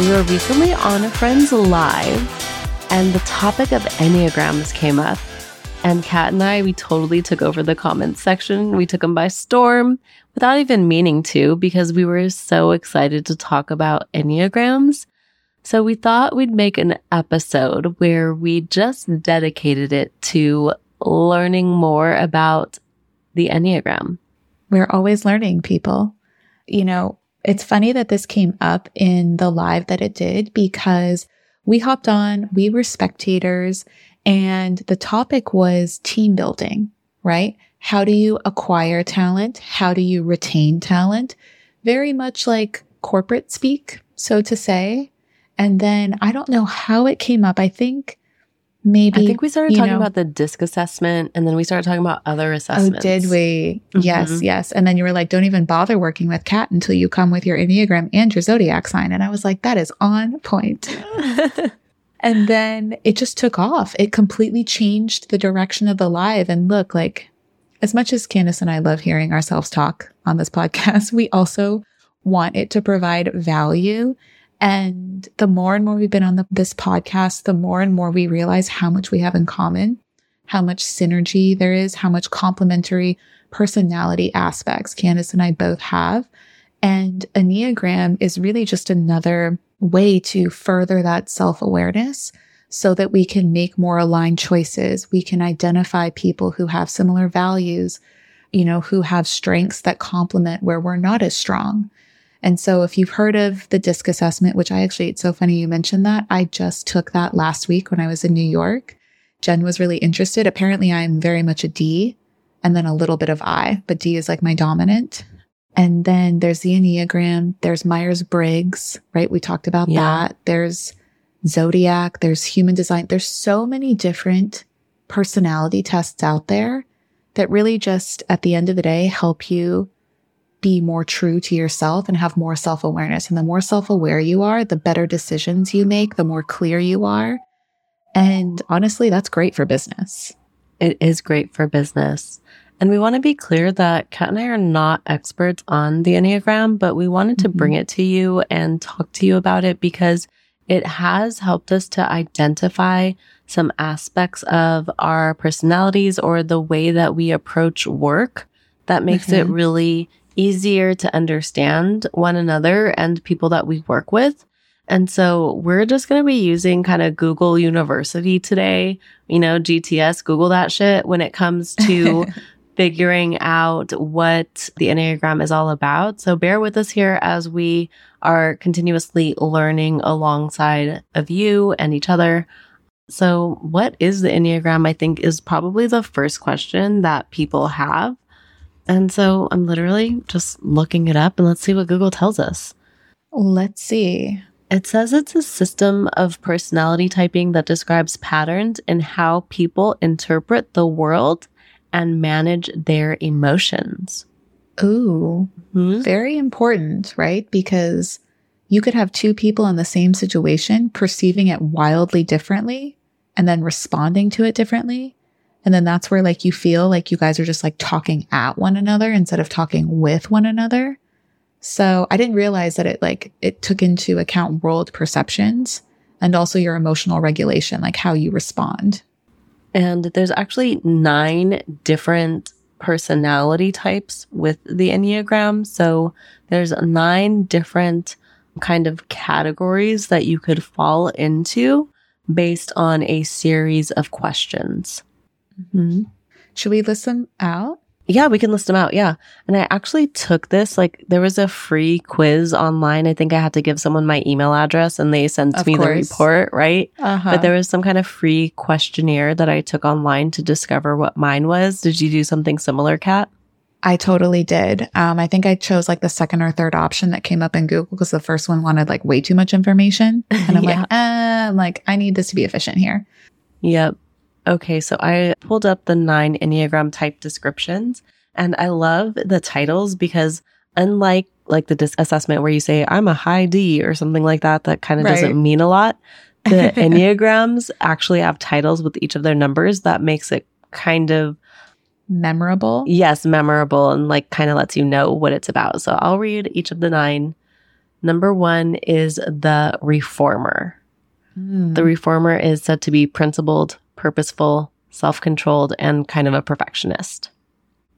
We were recently on a friend's live, and the topic of Enneagrams came up. And Kat and I, we totally took over the comments section. We took them by storm without even meaning to because we were so excited to talk about Enneagrams. So we thought we'd make an episode where we just dedicated it to learning more about the Enneagram. We're always learning, people. You know, it's funny that this came up in the live that it did because we hopped on, we were spectators, and the topic was team building, right? How do you acquire talent? How do you retain talent? Very much like corporate speak, so to say. And then I don't know how it came up. I think maybe I think we started talking know, about the disc assessment and then we started talking about other assessments. Oh, did we? Mm-hmm. Yes, yes. And then you were like, don't even bother working with Kat until you come with your Enneagram and your zodiac sign. And I was like, that is on point. and then it just took off. It completely changed the direction of the live. And look, like as much as Candice and I love hearing ourselves talk on this podcast, we also want it to provide value and the more and more we've been on the, this podcast, the more and more we realize how much we have in common, how much synergy there is, how much complementary personality aspects Candice and I both have. And a Enneagram is really just another way to further that self awareness so that we can make more aligned choices. We can identify people who have similar values, you know, who have strengths that complement where we're not as strong. And so if you've heard of the disc assessment, which I actually, it's so funny you mentioned that. I just took that last week when I was in New York. Jen was really interested. Apparently I'm very much a D and then a little bit of I, but D is like my dominant. And then there's the Enneagram. There's Myers Briggs, right? We talked about yeah. that. There's Zodiac. There's human design. There's so many different personality tests out there that really just at the end of the day help you be more true to yourself and have more self awareness. And the more self aware you are, the better decisions you make, the more clear you are. And honestly, that's great for business. It is great for business. And we want to be clear that Kat and I are not experts on the Enneagram, but we wanted to mm-hmm. bring it to you and talk to you about it because it has helped us to identify some aspects of our personalities or the way that we approach work that makes mm-hmm. it really easier to understand one another and people that we work with. And so we're just going to be using kind of Google University today, you know, GTS, Google that shit when it comes to figuring out what the Enneagram is all about. So bear with us here as we are continuously learning alongside of you and each other. So what is the Enneagram? I think is probably the first question that people have. And so I'm literally just looking it up and let's see what Google tells us. Let's see. It says it's a system of personality typing that describes patterns in how people interpret the world and manage their emotions. Ooh, mm-hmm. very important, right? Because you could have two people in the same situation perceiving it wildly differently and then responding to it differently. And then that's where like you feel like you guys are just like talking at one another instead of talking with one another. So I didn't realize that it like it took into account world perceptions and also your emotional regulation, like how you respond. And there's actually nine different personality types with the Enneagram. So there's nine different kind of categories that you could fall into based on a series of questions. Mm-hmm. Should we list them out? Yeah, we can list them out. Yeah. And I actually took this, like, there was a free quiz online. I think I had to give someone my email address and they sent of me course. the report, right? Uh-huh. But there was some kind of free questionnaire that I took online to discover what mine was. Did you do something similar, Kat? I totally did. Um, I think I chose like the second or third option that came up in Google because the first one wanted like way too much information. And I'm Yeah. like, uh, I'm like, I need this to be efficient here. Yep. Okay, so I pulled up the nine Enneagram type descriptions and I love the titles because unlike like the disc assessment where you say I'm a high D or something like that that kind of Right. doesn't mean a lot, the Enneagrams actually have titles with each of their numbers that makes it kind of Memorable. yes, memorable and like kind of lets you know what it's about. So I'll read each of the nine. Number 1 is the reformer. Mm. The reformer is said to be principled, purposeful, self controlled, and kind of a perfectionist.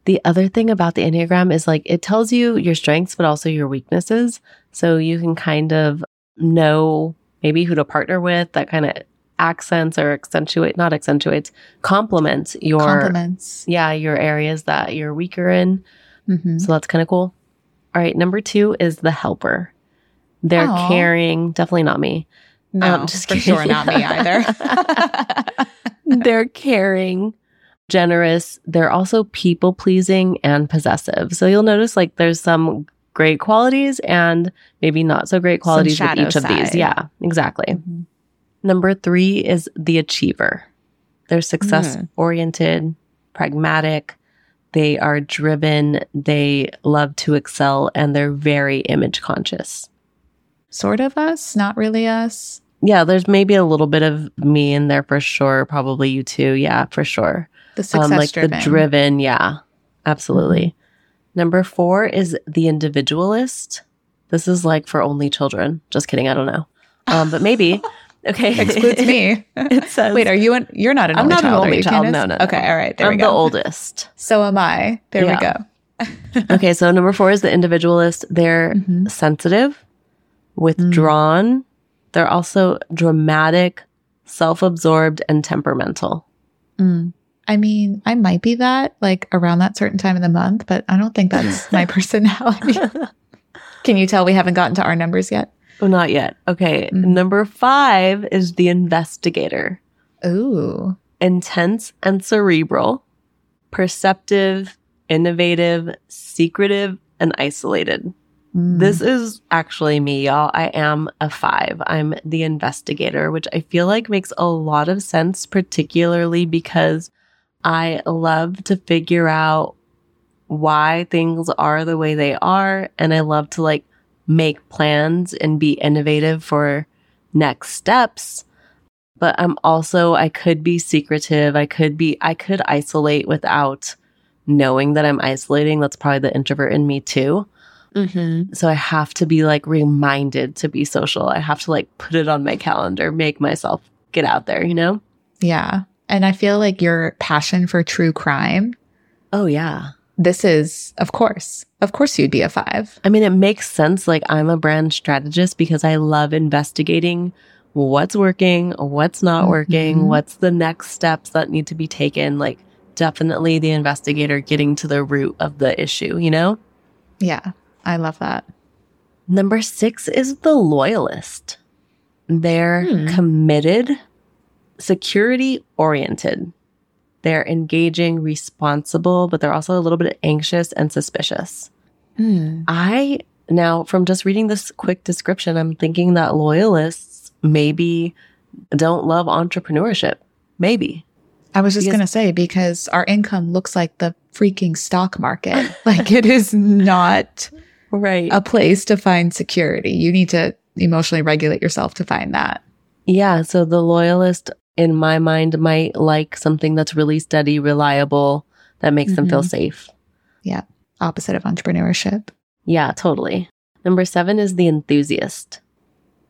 The other thing about the Enneagram is like it tells you your strengths, but also your weaknesses. So you can kind of know maybe who to partner with that kind of accents or accentuate, not accentuates, complements your, Compliments. yeah, your areas that you're weaker in. Mhm. So that's kind of cool. All right. Number two is the helper. They're Aw. caring, definitely not me. No, Um, just for kidding. sure not me either. they're caring, generous. They're also people pleasing and possessive. So you'll notice like there's some great qualities and maybe not so great qualities with each of these. Yeah, exactly. Mhm. Number three is the achiever. They're success Mm. oriented, pragmatic. They are driven. They love to excel and they're very image conscious. Sort of us, not really us. Yeah, there's maybe a little bit of me in there for sure. Probably you too. Yeah, for sure. The success um, like driven. the driven yeah absolutely number four is the individualist this is like for only children just kidding i don't know um but maybe okay Excludes me. it says Wait, are you an, you're not an I'm only not an child, are only child. No, no, no. Okay, all right. There we go. i'm we the oldest So am I. There Yeah. we go. okay so number four is the individualist they're Mhm. sensitive withdrawn they're also dramatic self-absorbed and temperamental Mm. I mean, I might be that like around that certain time of the month, but I don't think that's my personality. Can you tell we haven't gotten to our numbers yet? oh not yet okay Mhm. number five is the investigator Ooh. intense and cerebral, perceptive, innovative, secretive, and isolated. Mm. This is actually me, y'all. I am a five. I'm the investigator, which I feel like makes a lot of sense, particularly because I love to figure out why things are the way they are. And I love to like make plans and be innovative for next steps. But I'm also, I could be secretive. I could be, I could isolate without knowing that I'm isolating. That's probably the introvert in me too. Mm-hmm. So I have to be like reminded to be social. I have to like put it on my calendar, make myself get out there, you know? Yeah. And I feel like your passion for true crime, Oh, yeah. this is, of course, of course, you'd be a five. I mean, it makes sense. Like, I'm a brand strategist because I love investigating what's working, what's not working, Mhm. what's the next steps that need to be taken. Like, definitely the investigator getting to the root of the issue, you know? Yeah. I love that. Number six is the loyalist. They're Hmm. committed, security oriented. They're engaging, responsible, but they're also a little bit anxious and suspicious. Hmm. I now, from just reading this quick description, I'm thinking that loyalists maybe don't love entrepreneurship. Maybe. I was just going to say, because our income looks like the freaking stock market. like it is not Right. a place to find security. You need to emotionally regulate yourself to find that. yeah. So the loyalist, in my mind, might like something that's really steady, reliable, that makes them feel safe. Yeah. Opposite of entrepreneurship. Yeah, totally. Number seven is the enthusiast.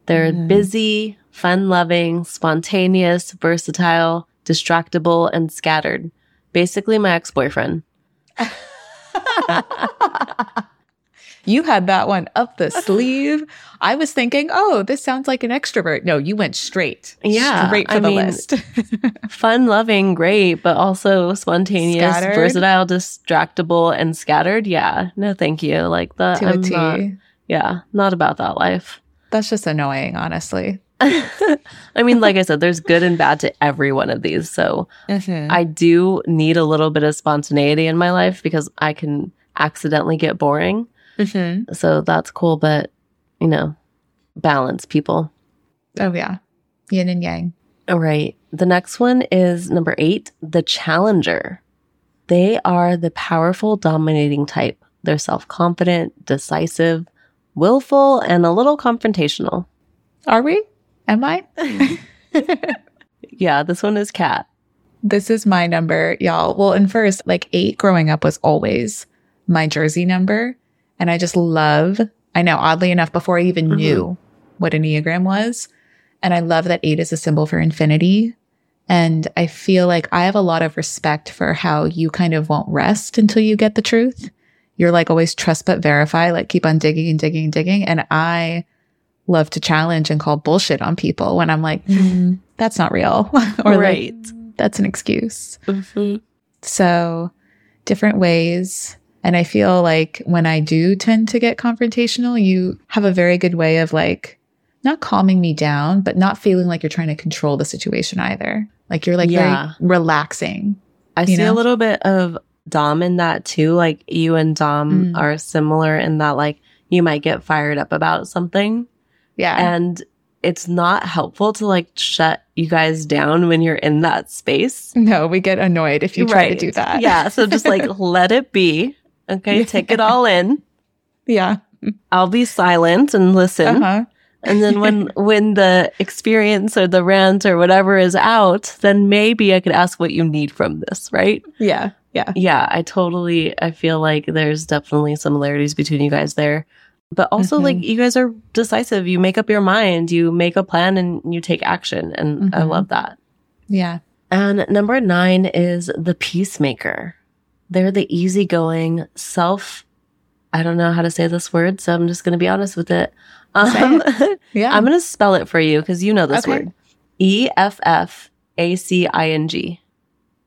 They're Mm. busy, fun loving, spontaneous, versatile, distractible, and scattered. Basically, my ex boyfriend. You had that one up the sleeve. I was thinking, oh, this sounds like an extrovert. No, you went straight. Yeah, Straight for I the mean, list. Fun loving, great, but also spontaneous, Scattered? versatile, distractible, and scattered. Yeah, no, thank you. Like the, to I'm not, yeah, not about that life. That's just annoying, honestly. I mean, like I said, there's good and bad to every one of these. So Mm-hmm. I do need a little bit of spontaneity in my life because I can accidentally get boring. Mm-hmm. So that's cool, but you know, balance people. Oh, yeah. Yin and yang. All right. The next one is number eight, the challenger. They are the powerful, dominating type. They're self confident, decisive, willful, and a little confrontational. Are we? Am I? Yeah, this one is Kat. This is my number, y'all. Well, and first, like eight growing up was always my jersey number. And I just love, I know, oddly enough, before I even Mhm. knew what an Enneagram was. And I love that eight is a symbol for infinity. And I feel like I have a lot of respect for how you kind of won't rest until you get the truth. You're like always trust but verify, like keep on digging and digging and digging. And I love to challenge and call bullshit on people when I'm like, "Mm, that's not real. or like, that's an excuse. Mhm. So, different ways. And I feel like when I do tend to get confrontational, you have a very good way of like not calming me down, but not feeling like you're trying to control the situation either. Like you're like Yeah. very relaxing. I see a little bit of Dom in that too. Like you and Dom Mm. are similar in that like you might get fired up about something Yeah. and it's not helpful to like shut you guys down when you're in that space. no, we get annoyed if you try to do that. Yeah. So just like let it be. Okay. Yeah. Take it all in. yeah. I'll be silent and listen. Uh-huh. And then when when the experience or the rant or whatever is out, then maybe I could ask what you need from this, right? Yeah. Yeah. Yeah, I totally I feel like there's definitely similarities between you guys there. But also like Mhm. you guys are decisive. You make up your mind, you make a plan and you take action and I Mhm. love that. Yeah. And number 9 is the peacemaker. They're the easygoing self I don't know how to say this word, so I'm just going to be honest with it. Um, Yeah. I'm going to spell it for you because you know this Okay. word. E F F A C I N G.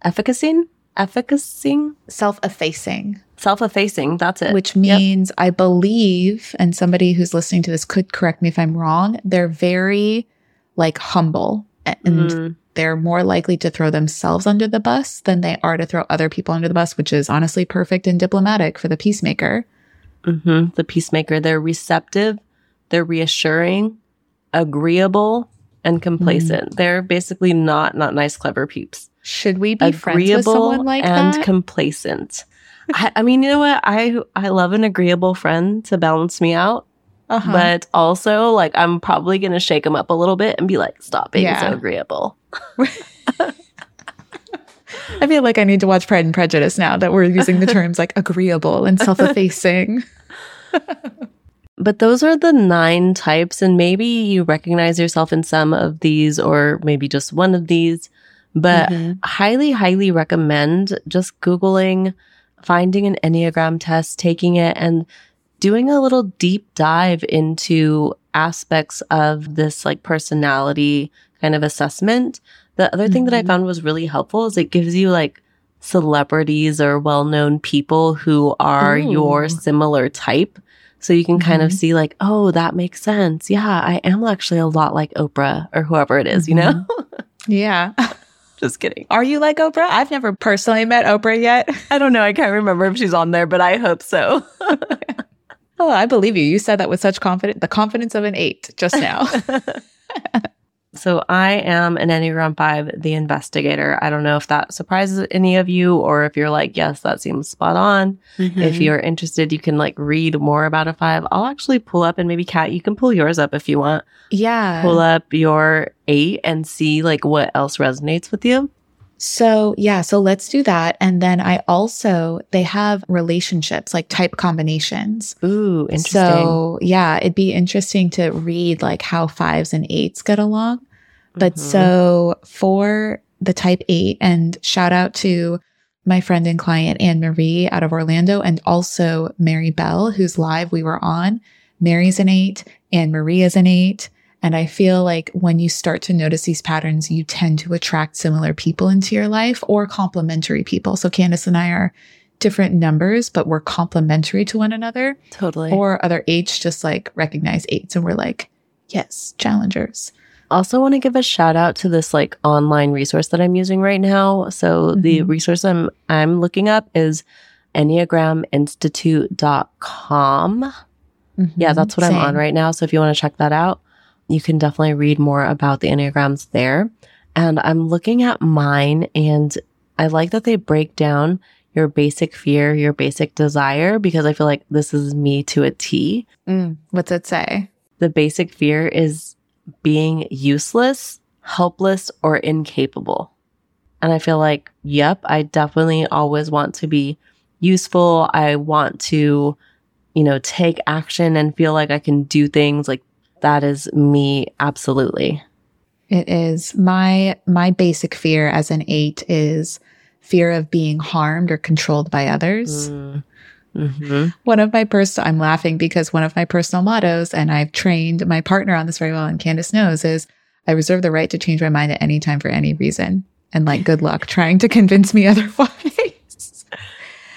Efficacing? Efficacing? self effacing. Self effacing. That's it. which Yep. means I believe, and somebody who's listening to this could correct me if I'm wrong, they're very like humble and Mm, they're more likely to throw themselves under the bus than they are to throw other people under the bus, which is honestly perfect and diplomatic for the peacemaker. mhm. The peacemaker. They're receptive, they're reassuring, agreeable, and complacent. Mm. They're basically not not nice, clever peeps. Should we be friends with someone like and that? complacent. I, I mean, you know what? I I love an agreeable friend to balance me out. Uh-huh. but also like I'm probably gonna shake him up a little bit and be like, "Stop being Yeah. so agreeable." I feel like I need to watch Pride and Prejudice now that we're using the terms like agreeable and self effacing. But those are the nine types, and maybe you recognize yourself in some of these, or maybe just one of these. But Mhm. highly, highly recommend just googling, finding an enneagram test, taking it, and doing a little deep dive into aspects of this like personality kind of assessment. The other thing that I Mhm. found was really helpful is it gives you like celebrities or well-known people who are your similar type. So you can kind of Mhm. see like, oh, that makes sense. Yeah, I am actually a lot like Oprah or whoever it is, you know? Yeah. Just kidding. Are you like Oprah? I've never personally met Oprah yet. I don't know. I can't remember if she's on there, but I hope so. Oh, I believe you. You said that with such confidence, the confidence of an eight just now. so I am an Enneagram 5, the investigator. I don't know if that surprises any of you or if you're like, yes, that seems spot on. Mm-hmm. If you're interested, you can like read more about a five. I'll actually pull up and maybe Kat, you can pull yours up if you want. yeah. Pull up your eight and see like what else resonates with you. So, yeah, so let's do that. And then I also, they have relationships like type combinations. Ooh, interesting. So, yeah, it'd be interesting to read like how fives and eights get along. But Mhm. so for the type eight, and shout out to my friend and client Anne Marie out of Orlando, and also Mary Bell, who's live we were on. Mary's an eight, Anne Marie is an eight. And I feel like when you start to notice these patterns, you tend to attract similar people into your life or complementary people. So Candice and I are different numbers, but we're complementary to one another. totally. Or other eights just like recognize eights and we're like, yes, challengers. also want to give a shout out to this like online resource that I'm using right now. So the Mhm. resource I'm I'm looking up is enneagraminstitute.com. Mm-hmm. Yeah, that's what Same. I'm on right now. So if you want to check that out, you can definitely read more about the Enneagrams there. And I'm looking at mine and I like that they break down your basic fear, your basic desire, because I feel like this is me to a T. Mm, what's it say? The basic fear is being useless, helpless, or incapable. And I feel like, yep, I definitely always want to be useful. I want to, you know, take action and feel like I can do things. Like that is me absolutely. It is my my basic fear as an 8 is fear of being harmed or controlled by others. Mm. Mm-hmm. One of my personal, I'm laughing because one of my personal mottos, and I've trained my partner on this very well, and Candice knows, is I reserve the right to change my mind at any time for any reason. And like, good luck trying to convince me otherwise.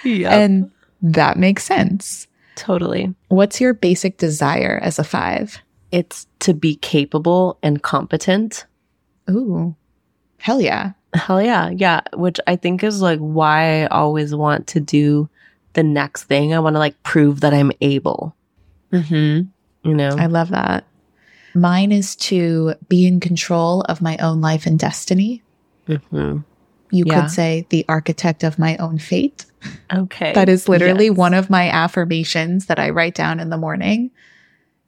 yep. And that makes sense. Totally. What's your basic desire as a five? It's to be capable and competent. Ooh, hell yeah. Hell yeah. Yeah. Which I think is like why I always want to do the next thing. I want to like prove that I'm able. Mm-hmm. You know, I love that. Mine is to be in control of my own life and destiny. Mm-hmm. You yeah. could say the architect of my own fate. Okay. that is literally yes. one of my affirmations that I write down in the morning.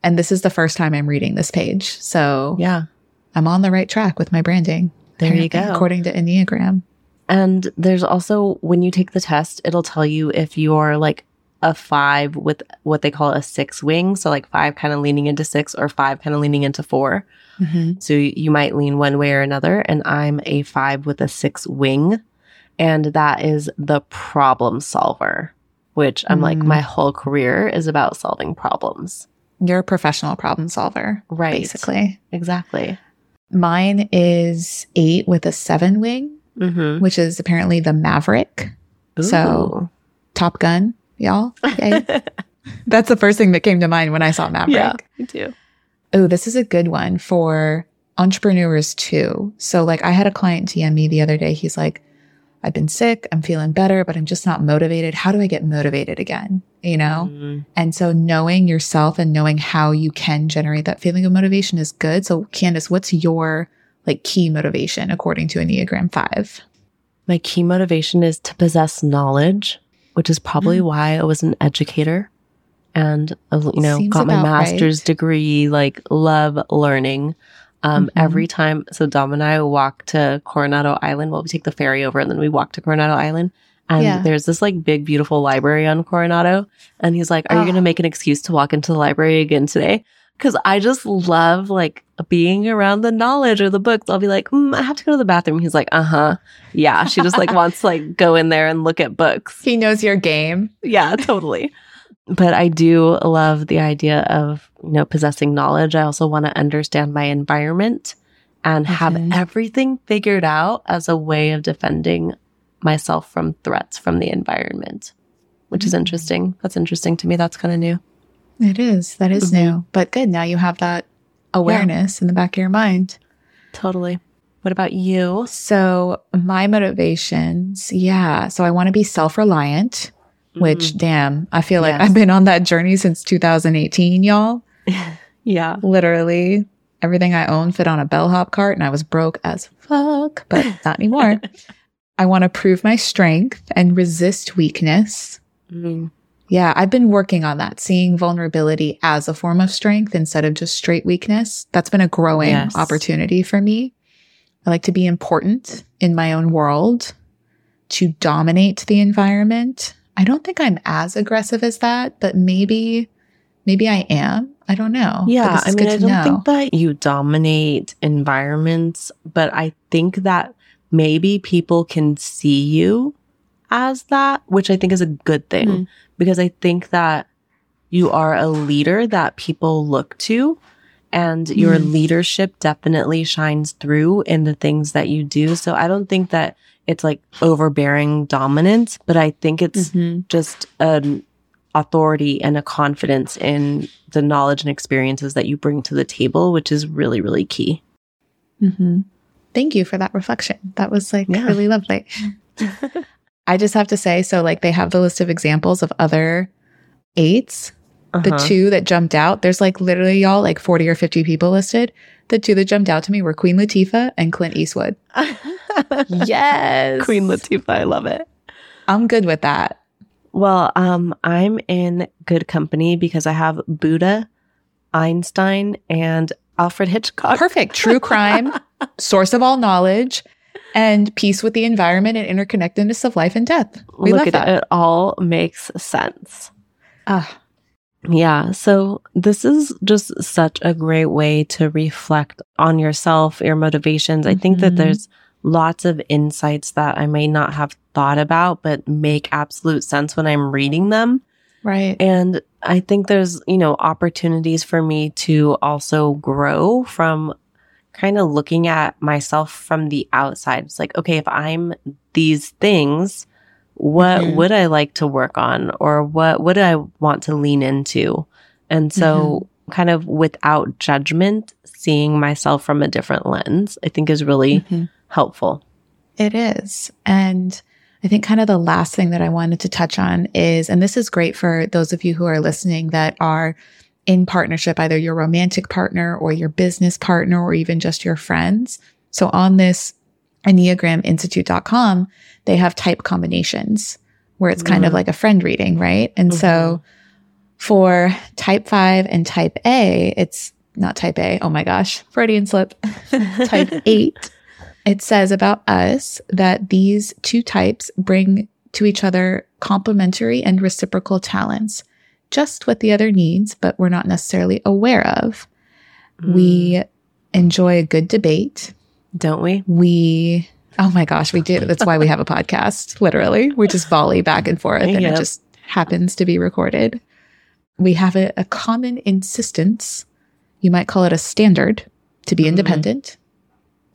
And this is the first time I'm reading this page. So, yeah, I'm on the right track with my branding. There you go. According to Enneagram. And there's also, when you take the test, it'll tell you if you're like a five with what they call a six wing. So, like five kind of leaning into six or five kind of leaning into 4 mm-hmm. So, you might lean one way or another. And I'm a five with a six wing. And that is the problem solver, which I'm mm. like, my whole career is about solving problems. You're a professional problem solver. Right. Basically. Exactly. Mine is eight with a seven wing, mm-hmm. which is apparently the Maverick. Ooh. So, Top Gun, y'all. Okay. That's the first thing that came to mind when I saw Maverick. Yeah, me too. Oh, this is a good one for entrepreneurs too. So, like, I had a client DM me the other day. He's like, I've been sick. I'm feeling better, but I'm just not motivated. How do I get motivated again? You know? Mm-hmm. And so knowing yourself and knowing how you can generate that feeling of motivation is good. So Candice, what's your like key motivation according to Enneagram 5? My key motivation is to possess knowledge, which is probably mm-hmm. why I was an educator and uh, you know, Seems got my master's right. degree, like love learning. Um, mm-hmm. every time, so Dom and I walk to Coronado Island. Well, we take the ferry over and then we walk to Coronado Island. And yeah. there's this like big, beautiful library on Coronado. And he's like, Are oh. you going to make an excuse to walk into the library again today? Cause I just love like being around the knowledge or the books. I'll be like, mm, I have to go to the bathroom. He's like, uh huh. Yeah. She just like wants to like go in there and look at books. He knows your game. Yeah, totally. But I do love the idea of, you know, possessing knowledge. I also want to understand my environment and okay. have everything figured out as a way of defending myself from threats from the environment, which mm-hmm. is interesting. That's interesting to me. That's kind of new. It is. That is mm-hmm. new. But good. Now you have that awareness yeah. in the back of your mind. Totally. What about you? So, my motivations, yeah. So, I want to be self reliant which mm-hmm. damn, I feel like yes. I've been on that journey since 2018, y'all. yeah. Literally everything I own fit on a bellhop cart and I was broke as fuck, but not anymore. I want to prove my strength and resist weakness. Mm-hmm. Yeah, I've been working on that, seeing vulnerability as a form of strength instead of just straight weakness. That's been a growing yes. opportunity for me. I like to be important in my own world, to dominate the environment, I don't think I'm as aggressive as that, but maybe, maybe I am. I don't know. Yeah. I mean, I don't know. think that you dominate environments, but I think that maybe people can see you as that, which I think is a good thing mm-hmm. because I think that you are a leader that people look to and your mm-hmm. leadership definitely shines through in the things that you do. So I don't think that it's like overbearing dominance, but I think it's mm-hmm. just an authority and a confidence in the knowledge and experiences that you bring to the table, which is really, really key. Mm-hmm. Thank you for that reflection. That was like yeah. really lovely. I just have to say, so like they have the list of examples of other eights. Uh-huh. The two that jumped out, there's like literally y'all like 40 or 50 people listed. The two that jumped out to me were Queen Latifah and Clint Eastwood. yes. Queen Latifah, I love it. I'm good with that. Well, um, I'm in good company because I have Buddha, Einstein, and Alfred Hitchcock. Perfect. True crime, source of all knowledge, and peace with the environment and interconnectedness of life and death. We Look love at that. it. It all makes sense. Ah, Yeah. So this is just such a great way to reflect on yourself, your motivations. I think that Mhm. there's lots of insights that I may not have thought about, but make absolute sense when I'm reading them. right. And I think there's, you know, opportunities for me to also grow from kind of looking at myself from the outside. It's like, okay, if I'm these things, what Mhm. would I like to work on or what would I want to lean into? And so kind of without judgment, seeing myself from a different lens, I think is really Mhm. helpful. It is. And I think kind of the last thing that I wanted to touch on is, and this is great for those of you who are listening that are in partnership, either your romantic partner or your business partner or even just your friends. So on this enneagraminstitute.com, they have type combinations where it's kind of Mhm. like a friend reading, right? And so for type five and type A, it's not type A. Oh my gosh, Freudian slip. type eight it says about us that these two types bring to each other complementary and reciprocal talents, just what the other needs, but we're not necessarily aware of. Mm. We enjoy a good debate. don't we? We, oh my gosh, we do. That's why we have a podcast, literally. We just volley back and forth and Yep. it just happens to be recorded. We have a, a common insistence. You might call it a standard to be Mhm. independent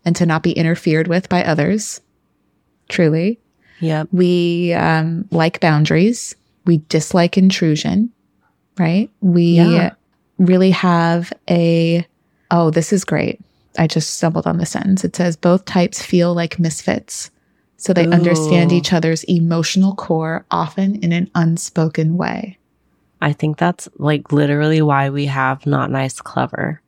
and to not be interfered with by others. Truly. Yeah. We um, like boundaries. We dislike intrusion, right? We Yeah. really have a, oh, this is great. I just stumbled on the sentence. It says both types feel like misfits. So they understand each other's emotional core, often in an unspoken way. I think that's like literally why we have not nice clever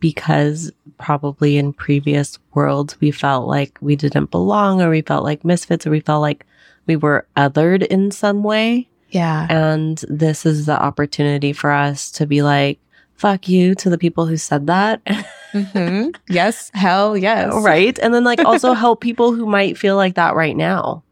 because probably in previous worlds we felt like we didn't belong or we felt like misfits or we felt like we were othered in some way Yeah. and this is the opportunity for us to be like fuck you to the people who said that hmm Yes. Hell yes. right and then like also help people who might feel like that right now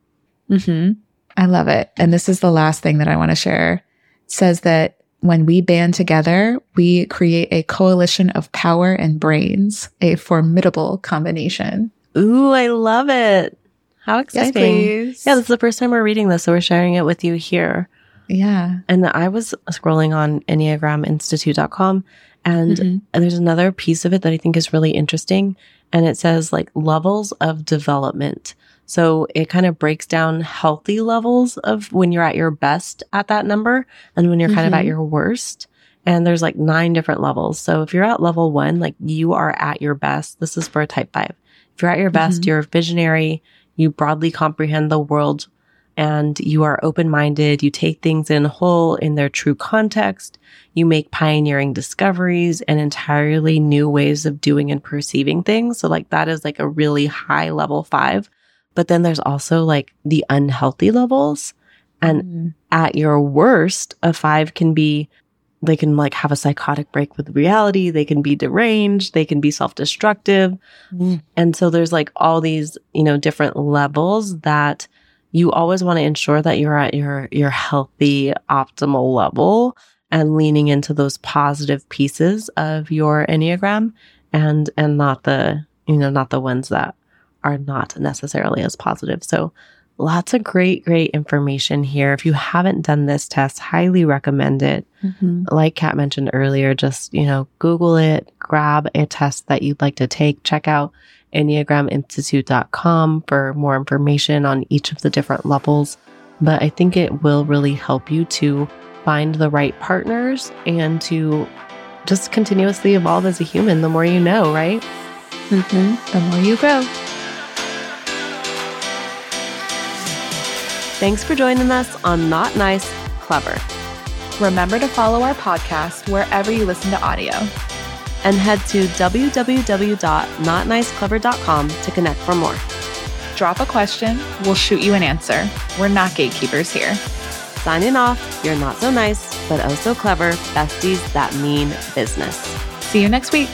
hmm I love it. And this is the last thing that I want to share. It says that when we band together, we create a coalition of power and brains, a formidable combination. ooh i love it how exciting please. yeah this is the first time we're reading this so we're sharing it with you here Yeah. And I was scrolling on EnneagramInstitute.com and Mhm. there's another piece of it that I think is really interesting. And it says like levels of development. So it kind of breaks down healthy levels of when you're at your best at that number and when you're kind of at Mhm. your worst. And there's like nine different levels. So if you're at level one, like you are at your best. This is for a type five. If you're at your best, Mhm. you're visionary, you broadly comprehend the world and you are open minded. You take things in whole in their true context. You make pioneering discoveries and entirely new ways of doing and perceiving things. So, like, that is like a really high level five. But then there's also like the unhealthy levels. And Mm. at your worst, a five can be, they can like have a psychotic break with reality. They can be deranged. They can be self destructive. Mm. And so there's like all these, you know, different levels that you always want to ensure that you're at your your healthy optimal level and leaning into those positive pieces of your enneagram and and not the, you know, not the ones that are not necessarily as positive. So lots of great great information here. If you haven't done this test, highly recommend it Mhm. like Kat mentioned earlier, just, you know, Google it, grab a test that you'd like to take, check out EnneagramInstitute.com for more information on each of the different levels. But I think it will really help you to find the right partners and to just continuously evolve as a human the more you know, right? Mhm. The more you grow. Thanks for joining us on Not Nice, Clever. Remember to follow our podcast wherever you listen to audio. And head to www.notniceclever.com to connect for more. Drop a question, we'll shoot you an answer. We're not gatekeepers here. Signing off, you're not so nice, but oh so clever besties that mean business. See you next week.